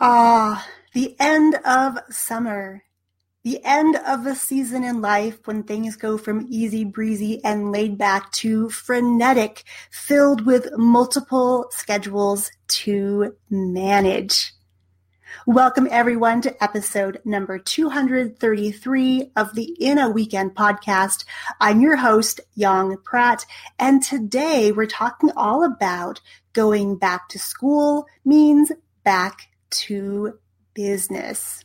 Ah, the end of summer. The end of a season in life when things go from easy breezy and laid back to frenetic, filled with multiple schedules to manage. Welcome everyone to episode number 233 of the In a Weekend podcast. I'm your host, Yong Pratt, and today we're talking all about going back to school means back to business.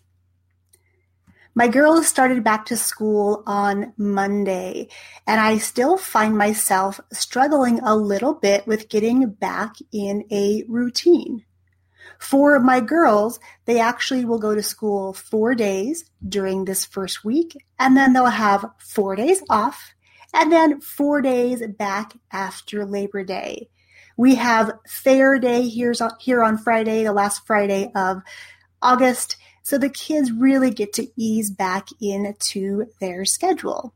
My girls started back to school on Monday, and I still find myself struggling a little bit with getting back in a routine. For my girls, they actually will go to school four days during this first week, and then they'll have four days off, and then four days back after Labor Day. We have Fair Day here's here on Friday, the last Friday of August. So the kids really get to ease back into their schedule.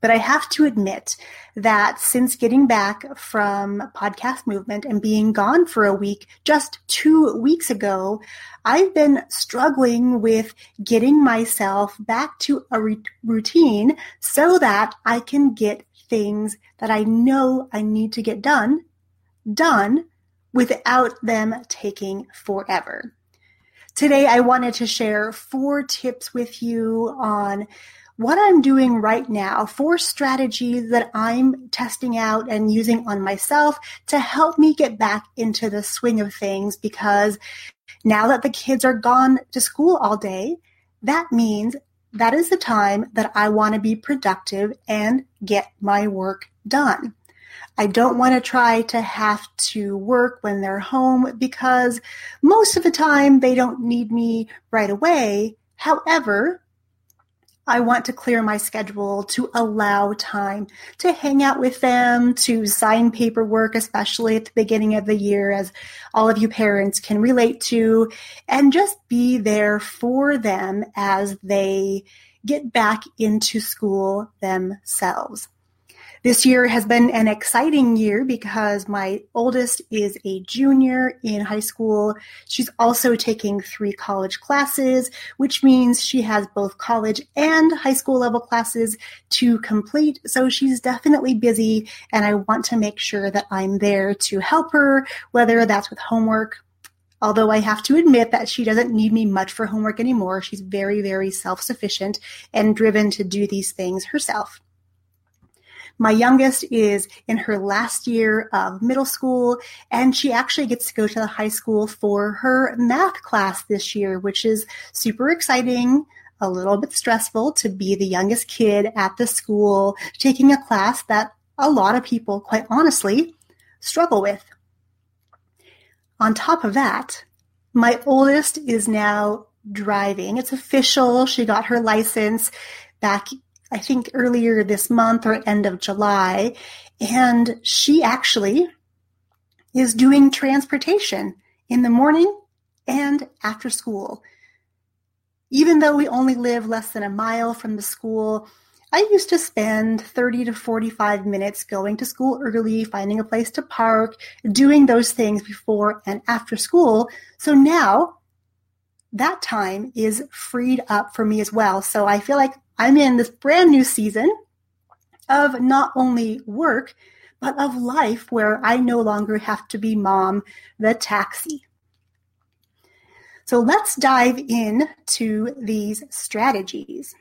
But I have to admit that since getting back from podcast movement and being gone for a week just two weeks ago, I've been struggling with getting myself back to a re- routine so that I can get things that I know I need to get done done without them taking forever. Today, I wanted to share four tips with you on what I'm doing right now, four strategies that I'm testing out and using on myself to help me get back into the swing of things because now that the kids are gone to school all day, that means that is the time that I want to be productive and get my work done. I don't want to try to have to work when they're home because most of the time they don't need me right away. However, I want to clear my schedule to allow time to hang out with them, to sign paperwork, especially at the beginning of the year, as all of you parents can relate to, and just be there for them as they get back into school themselves. This year has been an exciting year because my oldest is a junior in high school. She's also taking three college classes, which means she has both college and high school level classes to complete. So she's definitely busy, and I want to make sure that I'm there to help her, whether that's with homework. Although I have to admit that she doesn't need me much for homework anymore. She's very, very self sufficient and driven to do these things herself. My youngest is in her last year of middle school, and she actually gets to go to the high school for her math class this year, which is super exciting a little bit stressful to be the youngest kid at the school taking a class that a lot of people, quite honestly, struggle with. On top of that, my oldest is now driving. It's official. She got her license back I think earlier this month or end of July. And she actually is doing transportation in the morning and after school. Even though we only live less than a mile from the school, I used to spend 30 to 45 minutes going to school early, finding a place to park, doing those things before and after school. So now that time is freed up for me as well. So I feel like I'm in this brand new season of not only work, but of life where I no longer have to be mom the taxi. So let's dive in to these strategies.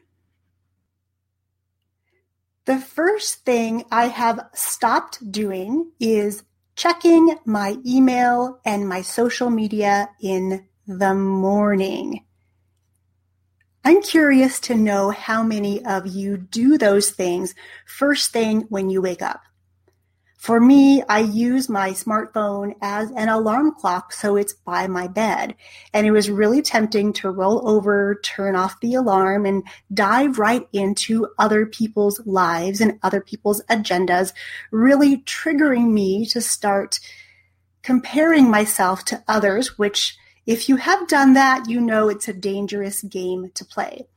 The first thing I have stopped doing is checking my email and my social media in the morning. I'm curious to know how many of you do those things first thing when you wake up. For me, I use my smartphone as an alarm clock, so it's by my bed. And it was really tempting to roll over, turn off the alarm, and dive right into other people's lives and other people's agendas, really triggering me to start comparing myself to others, which if you have done that, you know it's a dangerous game to play.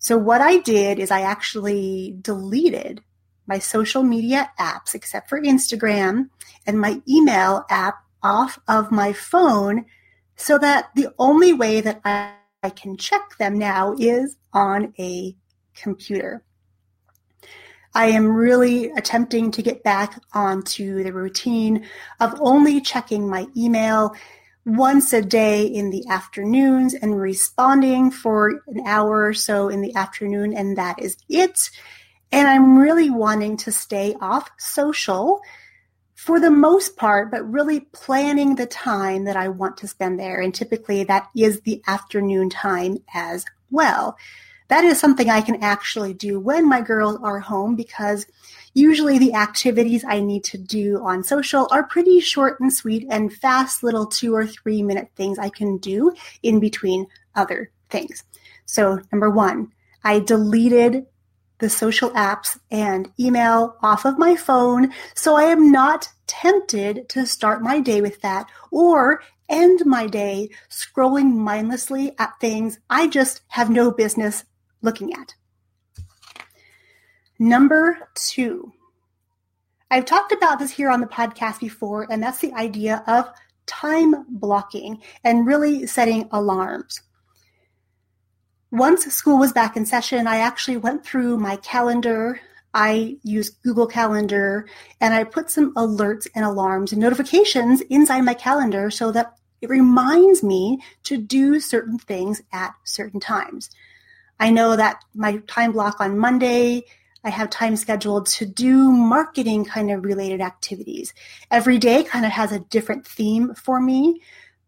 So what I did is I actually deleted my social media apps except for Instagram and my email app off of my phone so that the only way that I, I can check them now is on a computer. I am really attempting to get back onto the routine of only checking my email once a day in the afternoons and responding for an hour or so in the afternoon, and that is it. And I'm really wanting to stay off social for the most part, but really planning the time that I want to spend there. And typically that is the afternoon time as well. That is something I can actually do when my girls are home because usually the activities I need to do on social are pretty short and sweet and fast little two or three minute things I can do in between other things. So, number one, I deleted the social apps and email off of my phone so I am not tempted to start my day with that or end my day scrolling mindlessly at things I just have no business looking at. Number two, I've talked about this here on the podcast before, and that's the idea of time blocking and really setting alarms. Once school was back in session, I actually went through my calendar. I used Google Calendar and I put some alerts and alarms and notifications inside my calendar so that it reminds me to do certain things at certain times. I know that my time block on Monday, I have time scheduled to do marketing kind of related activities. Every day kind of has a different theme for me,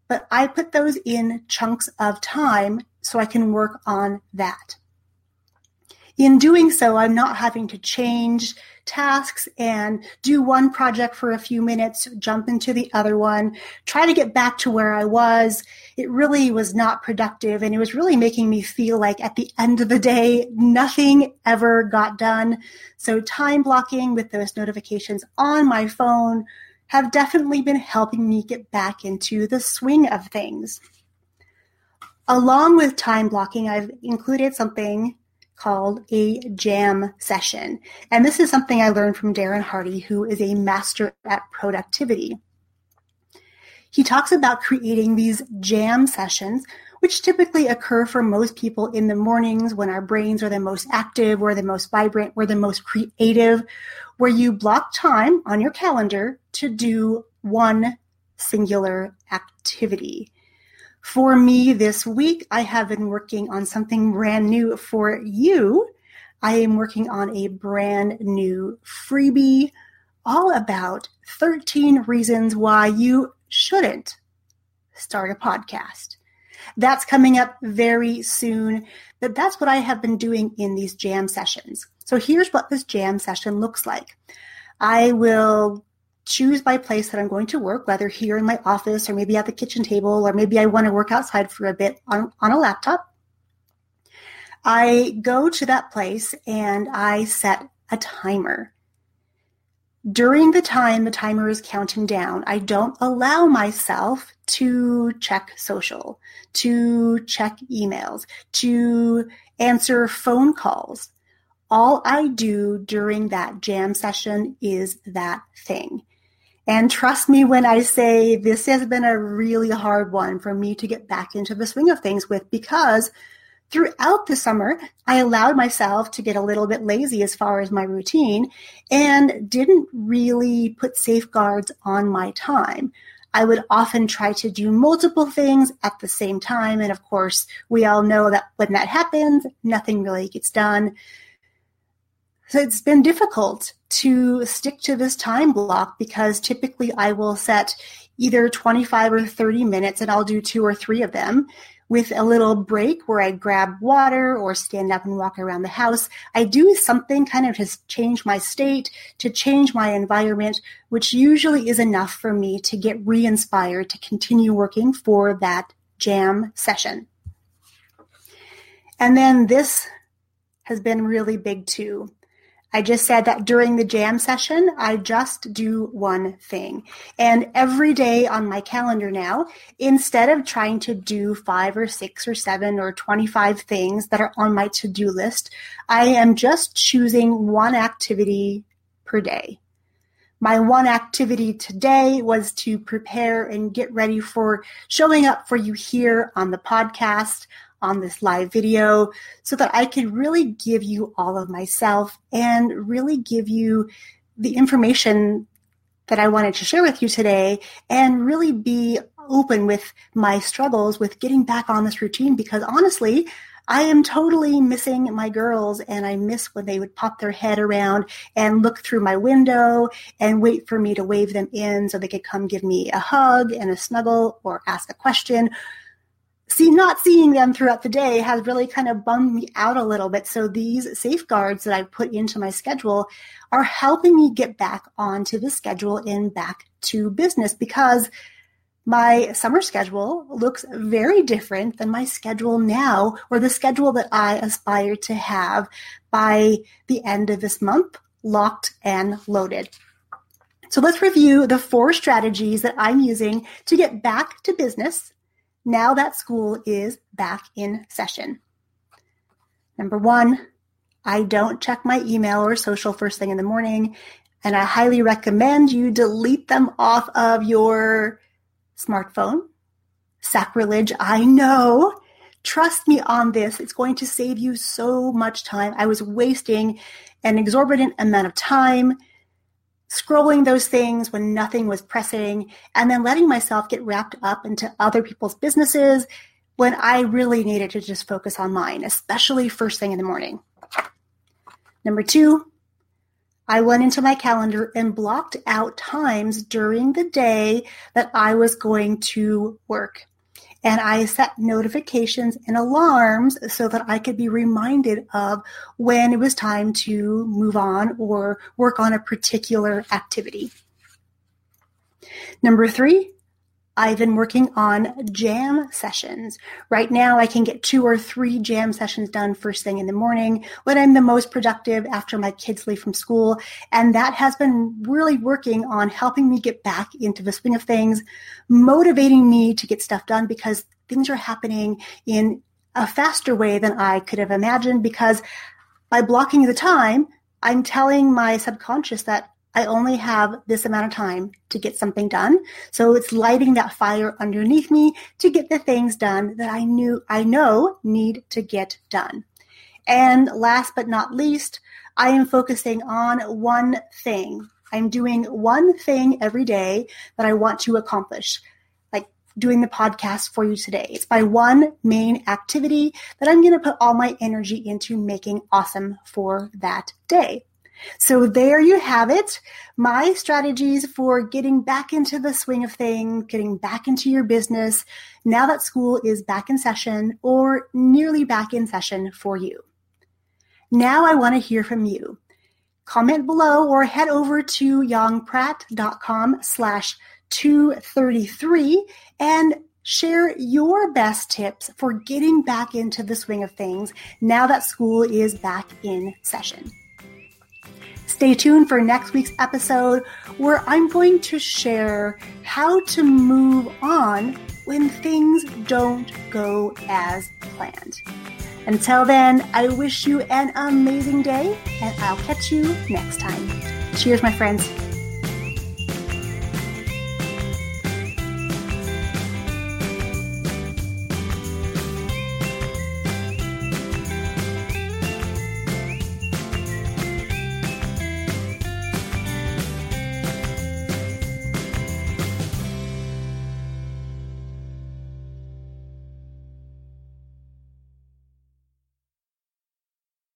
but I put those in chunks of time so I can work on that. In doing so, I'm not having to change tasks and do one project for a few minutes, jump into the other one, try to get back to where I was. It really was not productive and it was really making me feel like at the end of the day, nothing ever got done. So time blocking with those notifications on my phone have definitely been helping me get back into the swing of things. Along with time blocking, I've included something called a jam session. And this is something I learned from Darren Hardy, who is a master at productivity. He talks about creating these jam sessions, which typically occur for most people in the mornings when our brains are the most active, we're the most vibrant, we're the most creative, where you block time on your calendar to do one singular activity. For me this week, I have been working on something brand new for you. I am working on a brand new freebie all about 13 reasons why you shouldn't start a podcast. That's coming up very soon, but that's what I have been doing in these jam sessions. So here's what this jam session looks like. I will choose my place that I'm going to work, whether here in my office or maybe at the kitchen table, or maybe I want to work outside for a bit on, on a laptop. I go to that place and I set a timer. During the time the timer is counting down, I don't allow myself to check social, to check emails, to answer phone calls. All I do during that jam session is that thing. And trust me when I say this has been a really hard one for me to get back into the swing of things with because throughout the summer, I allowed myself to get a little bit lazy as far as my routine and didn't really put safeguards on my time. I would often try to do multiple things at the same time. And of course, we all know that when that happens, nothing really gets done. So it's been difficult to stick to this time block because typically I will set either 25 or 30 minutes and I'll do two or three of them with a little break where I grab water or stand up and walk around the house. I do something kind of to change my state, to change my environment, which usually is enough for me to get re inspired to continue working for that jam session. And then this has been really big too. I just said that during the jam session, I just do one thing. And every day on my calendar now, instead of trying to do five or six or seven or 25 things that are on my to do list, I am just choosing one activity per day. My one activity today was to prepare and get ready for showing up for you here on the podcast, on this live video, so that I could really give you all of myself and really give you the information that I wanted to share with you today and really be open with my struggles with getting back on this routine because honestly, I am totally missing my girls and I miss when they would pop their head around and look through my window and wait for me to wave them in so they could come give me a hug and a snuggle or ask a question. See, not seeing them throughout the day has really kind of bummed me out a little bit. So these safeguards that I put into my schedule are helping me get back onto the schedule and back to business because my summer schedule looks very different than my schedule now or the schedule that I aspire to have by the end of this month, locked and loaded. So let's review the four strategies that I'm using to get back to business now that school is back in session. Number one, I don't check my email or social first thing in the morning, and I highly recommend you delete them off of your smartphone. Sacrilege, I know. Trust me on this. It's going to save you so much time. I was wasting an exorbitant amount of time scrolling those things when nothing was pressing and then letting myself get wrapped up into other people's businesses when I really needed to just focus on mine, especially first thing in the morning. Number two, I went into my calendar and blocked out times during the day that I was going to work. And I set notifications and alarms so that I could be reminded of when it was time to move on or work on a particular activity. Number three, I've been working on jam sessions. Right now, I can get two or three jam sessions done first thing in the morning when I'm the most productive after my kids leave from school. And that has been really working on helping me get back into the swing of things, motivating me to get stuff done because things are happening in a faster way than I could have imagined because by blocking the time, I'm telling my subconscious that I only have this amount of time to get something done. So it's lighting that fire underneath me to get the things done that I knew I know need to get done. And last but not least, I am focusing on one thing. I'm doing one thing every day that I want to accomplish, like doing the podcast for you today. It's my one main activity that I'm going to put all my energy into making awesome for that day. So there you have it. My strategies for getting back into the swing of things, getting back into your business now that school is back in session or nearly back in session for you. Now I want to hear from you. Comment below or head over to yongpratt.com slash 233 and share your best tips for getting back into the swing of things now that school is back in session. Stay tuned for next week's episode where I'm going to share how to move on when things don't go as planned. Until then, I wish you an amazing day and I'll catch you next time. Cheers, my friends.